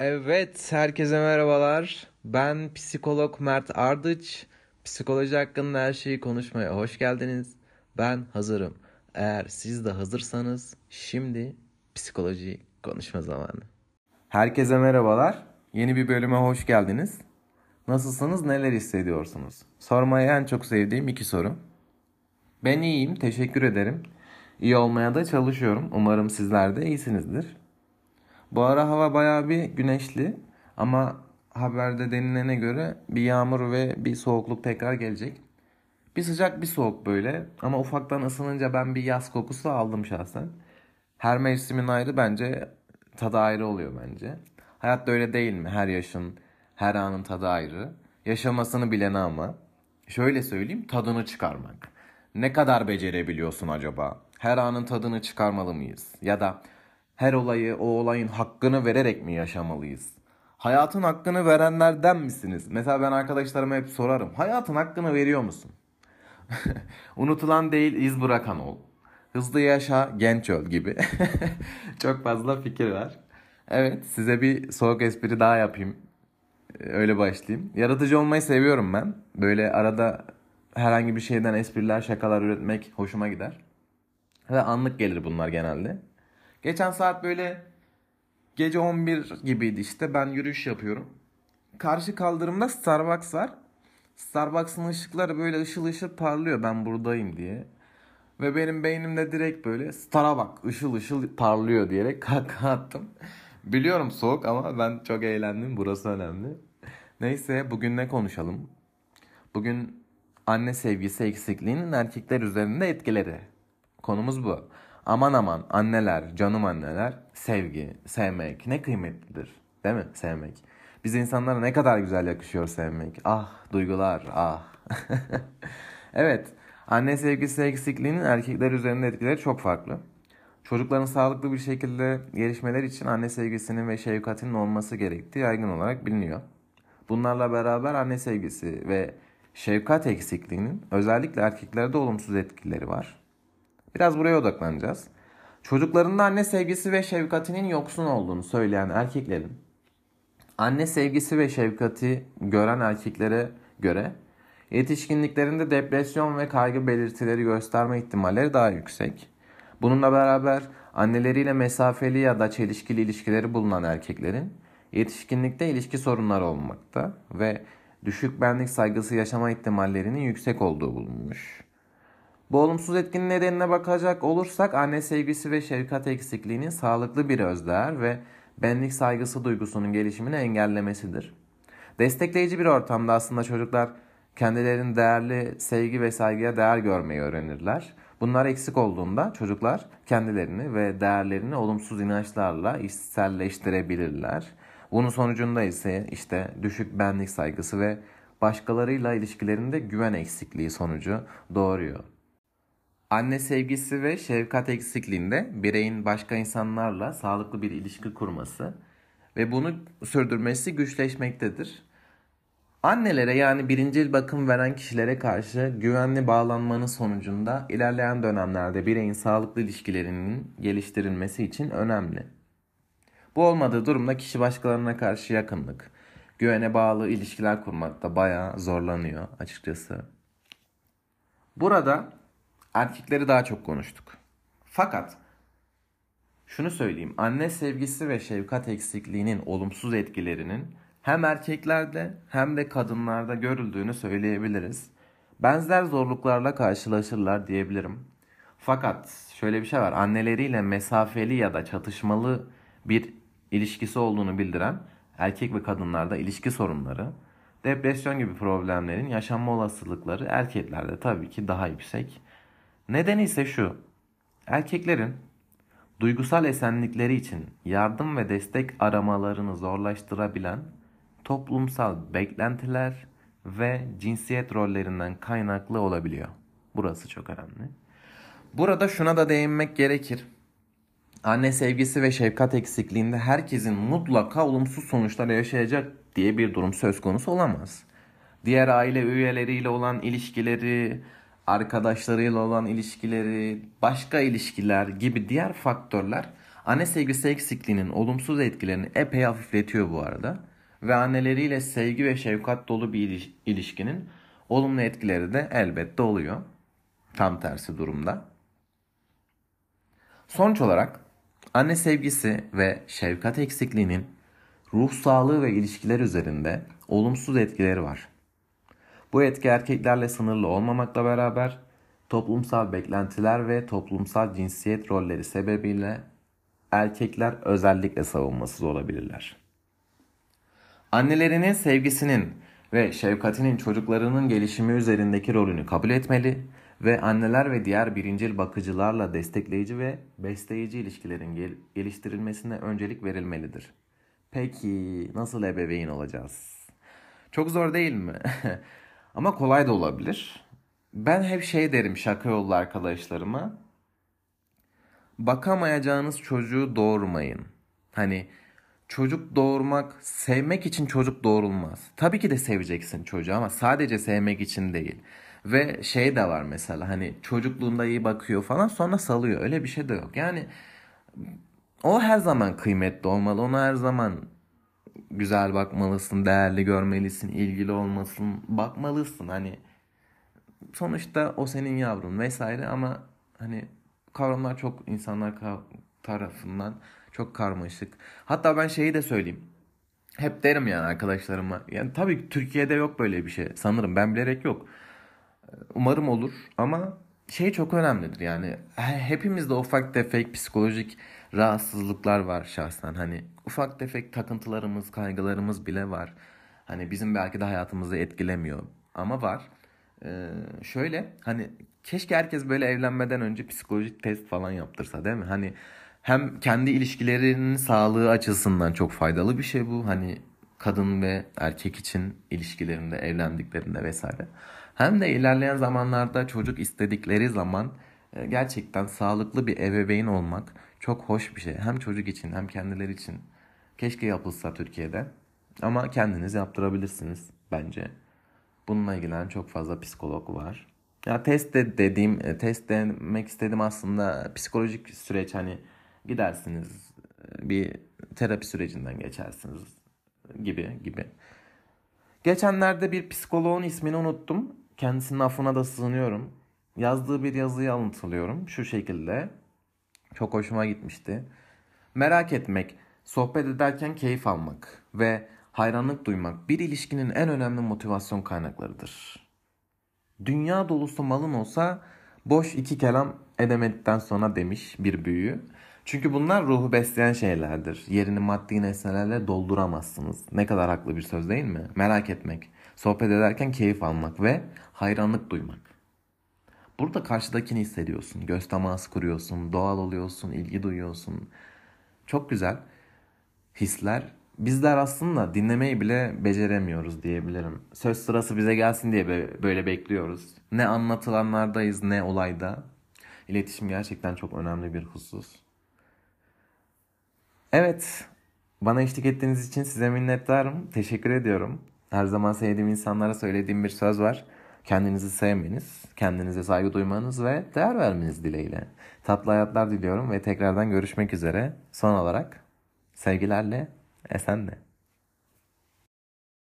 Evet, herkese merhabalar. Ben psikolog Mert Ardıç. Psikoloji hakkında her şeyi konuşmaya hoş geldiniz. Ben hazırım. Eğer siz de hazırsanız şimdi psikoloji konuşma zamanı. Herkese merhabalar. Yeni bir bölüme hoş geldiniz. Nasılsınız, neler hissediyorsunuz? Sormayı en çok sevdiğim iki soru. Ben iyiyim, teşekkür ederim. İyi olmaya da çalışıyorum. Umarım sizler de iyisinizdir. Bu ara hava bayağı bir güneşli ama haberde denilene göre bir yağmur ve bir soğukluk tekrar gelecek. Bir sıcak bir soğuk böyle ama ufaktan ısınınca ben bir yaz kokusu aldım şahsen. Her mevsimin ayrı bence tadı ayrı oluyor bence. Hayat da öyle değil mi? Her yaşın, her anın tadı ayrı. Yaşamasını bilene ama. Şöyle söyleyeyim tadını çıkarmak. Ne kadar becerebiliyorsun acaba? Her anın tadını çıkarmalı mıyız? Ya da her olayı o olayın hakkını vererek mi yaşamalıyız? Hayatın hakkını verenlerden misiniz? Mesela ben arkadaşlarıma hep sorarım. Hayatın hakkını veriyor musun? Unutulan değil iz bırakan ol. Hızlı yaşa genç öl gibi. Çok fazla fikir var. Evet size bir soğuk espri daha yapayım. Öyle başlayayım. Yaratıcı olmayı seviyorum ben. Böyle arada herhangi bir şeyden espriler, şakalar üretmek hoşuma gider. Ve anlık gelir bunlar genelde. Geçen saat böyle gece 11 gibiydi işte ben yürüyüş yapıyorum. Karşı kaldırımda Starbucks var. Starbucks'ın ışıkları böyle ışıl ışıl parlıyor ben buradayım diye. Ve benim beynimde direkt böyle Starbucks ışıl ışıl parlıyor diyerek kahkaha attım. Biliyorum soğuk ama ben çok eğlendim burası önemli. Neyse bugün ne konuşalım? Bugün anne sevgisi eksikliğinin erkekler üzerinde etkileri. Konumuz bu. Aman aman anneler, canım anneler, sevgi, sevmek ne kıymetlidir. Değil mi? Sevmek. Biz insanlara ne kadar güzel yakışıyor sevmek. Ah duygular ah. evet anne sevgisi eksikliğinin erkekler üzerinde etkileri çok farklı. Çocukların sağlıklı bir şekilde gelişmeleri için anne sevgisinin ve şefkatinin olması gerektiği yaygın olarak biliniyor. Bunlarla beraber anne sevgisi ve şefkat eksikliğinin özellikle erkeklerde olumsuz etkileri var. Biraz buraya odaklanacağız. Çocuklarında anne sevgisi ve şefkatinin yoksun olduğunu söyleyen erkeklerin anne sevgisi ve şefkati gören erkeklere göre yetişkinliklerinde depresyon ve kaygı belirtileri gösterme ihtimalleri daha yüksek. Bununla beraber anneleriyle mesafeli ya da çelişkili ilişkileri bulunan erkeklerin yetişkinlikte ilişki sorunları olmakta ve düşük benlik saygısı yaşama ihtimallerinin yüksek olduğu bulunmuş. Bu olumsuz etkinin nedenine bakacak olursak anne sevgisi ve şefkat eksikliğinin sağlıklı bir özdeğer ve benlik saygısı duygusunun gelişimini engellemesidir. Destekleyici bir ortamda aslında çocuklar kendilerinin değerli sevgi ve saygıya değer görmeyi öğrenirler. Bunlar eksik olduğunda çocuklar kendilerini ve değerlerini olumsuz inançlarla içselleştirebilirler. Bunun sonucunda ise işte düşük benlik saygısı ve başkalarıyla ilişkilerinde güven eksikliği sonucu doğuruyor. Anne sevgisi ve şefkat eksikliğinde bireyin başka insanlarla sağlıklı bir ilişki kurması ve bunu sürdürmesi güçleşmektedir. Annelere yani birincil bakım veren kişilere karşı güvenli bağlanmanın sonucunda ilerleyen dönemlerde bireyin sağlıklı ilişkilerinin geliştirilmesi için önemli. Bu olmadığı durumda kişi başkalarına karşı yakınlık, güvene bağlı ilişkiler kurmakta bayağı zorlanıyor açıkçası. Burada erkekleri daha çok konuştuk. Fakat şunu söyleyeyim. Anne sevgisi ve şefkat eksikliğinin olumsuz etkilerinin hem erkeklerde hem de kadınlarda görüldüğünü söyleyebiliriz. Benzer zorluklarla karşılaşırlar diyebilirim. Fakat şöyle bir şey var. Anneleriyle mesafeli ya da çatışmalı bir ilişkisi olduğunu bildiren erkek ve kadınlarda ilişki sorunları, depresyon gibi problemlerin yaşanma olasılıkları erkeklerde tabii ki daha yüksek. Nedeni ise şu. Erkeklerin duygusal esenlikleri için yardım ve destek aramalarını zorlaştırabilen toplumsal beklentiler ve cinsiyet rollerinden kaynaklı olabiliyor. Burası çok önemli. Burada şuna da değinmek gerekir. Anne sevgisi ve şefkat eksikliğinde herkesin mutlaka olumsuz sonuçlar yaşayacak diye bir durum söz konusu olamaz. Diğer aile üyeleriyle olan ilişkileri, arkadaşlarıyla olan ilişkileri, başka ilişkiler gibi diğer faktörler Anne sevgisi eksikliğinin olumsuz etkilerini epey hafifletiyor bu arada. Ve anneleriyle sevgi ve şefkat dolu bir ilişkinin olumlu etkileri de elbette oluyor. Tam tersi durumda. Sonuç olarak anne sevgisi ve şefkat eksikliğinin ruh sağlığı ve ilişkiler üzerinde olumsuz etkileri var. Bu etki erkeklerle sınırlı olmamakla beraber toplumsal beklentiler ve toplumsal cinsiyet rolleri sebebiyle erkekler özellikle savunmasız olabilirler. Annelerinin sevgisinin ve şefkatinin çocuklarının gelişimi üzerindeki rolünü kabul etmeli ve anneler ve diğer birincil bakıcılarla destekleyici ve besleyici ilişkilerin geliştirilmesine öncelik verilmelidir. Peki nasıl ebeveyn olacağız? Çok zor değil mi? Ama kolay da olabilir. Ben hep şey derim şaka yollu arkadaşlarıma. Bakamayacağınız çocuğu doğurmayın. Hani çocuk doğurmak, sevmek için çocuk doğurulmaz. Tabii ki de seveceksin çocuğu ama sadece sevmek için değil. Ve şey de var mesela hani çocukluğunda iyi bakıyor falan sonra salıyor. Öyle bir şey de yok. Yani o her zaman kıymetli olmalı. Ona her zaman güzel bakmalısın, değerli görmelisin, ilgili olmasın, bakmalısın. Hani sonuçta o senin yavrun vesaire ama hani kavramlar çok insanlar tarafından çok karmaşık. Hatta ben şeyi de söyleyeyim. Hep derim yani arkadaşlarıma. Yani tabii Türkiye'de yok böyle bir şey. Sanırım ben bilerek yok. Umarım olur ama şey çok önemlidir yani hepimizde ufak tefek psikolojik rahatsızlıklar var şahsen. Hani ufak tefek takıntılarımız kaygılarımız bile var. Hani bizim belki de hayatımızı etkilemiyor ama var. Ee, şöyle hani keşke herkes böyle evlenmeden önce psikolojik test falan yaptırsa değil mi? Hani hem kendi ilişkilerinin sağlığı açısından çok faydalı bir şey bu. Hani kadın ve erkek için ilişkilerinde evlendiklerinde vesaire. Hem de ilerleyen zamanlarda çocuk istedikleri zaman gerçekten sağlıklı bir ebeveyn olmak çok hoş bir şey. Hem çocuk için hem kendileri için. Keşke yapılsa Türkiye'de. Ama kendiniz yaptırabilirsiniz bence. Bununla ilgilenen çok fazla psikolog var. Ya test de dediğim, e, test demek istedim aslında psikolojik süreç hani gidersiniz e, bir terapi sürecinden geçersiniz gibi gibi. Geçenlerde bir psikoloğun ismini unuttum. Kendisinin affına da sığınıyorum. Yazdığı bir yazıyı alıntılıyorum şu şekilde. Çok hoşuma gitmişti. Merak etmek, sohbet ederken keyif almak ve hayranlık duymak bir ilişkinin en önemli motivasyon kaynaklarıdır. Dünya dolusu malın olsa boş iki kelam edemedikten sonra demiş bir büyüğü. Çünkü bunlar ruhu besleyen şeylerdir. Yerini maddi nesnelerle dolduramazsınız. Ne kadar haklı bir söz değil mi? Merak etmek, sohbet ederken keyif almak ve hayranlık duymak. Burada karşıdakini hissediyorsun. Göz teması kuruyorsun, doğal oluyorsun, ilgi duyuyorsun. Çok güzel hisler. Bizler aslında dinlemeyi bile beceremiyoruz diyebilirim. Söz sırası bize gelsin diye böyle bekliyoruz. Ne anlatılanlardayız ne olayda. İletişim gerçekten çok önemli bir husus. Evet, bana eşlik ettiğiniz için size minnettarım. Teşekkür ediyorum. Her zaman sevdiğim insanlara söylediğim bir söz var. Kendinizi sevmeniz, kendinize saygı duymanız ve değer vermeniz dileğiyle. Tatlı hayatlar diliyorum ve tekrardan görüşmek üzere. Son olarak sevgilerle esenle.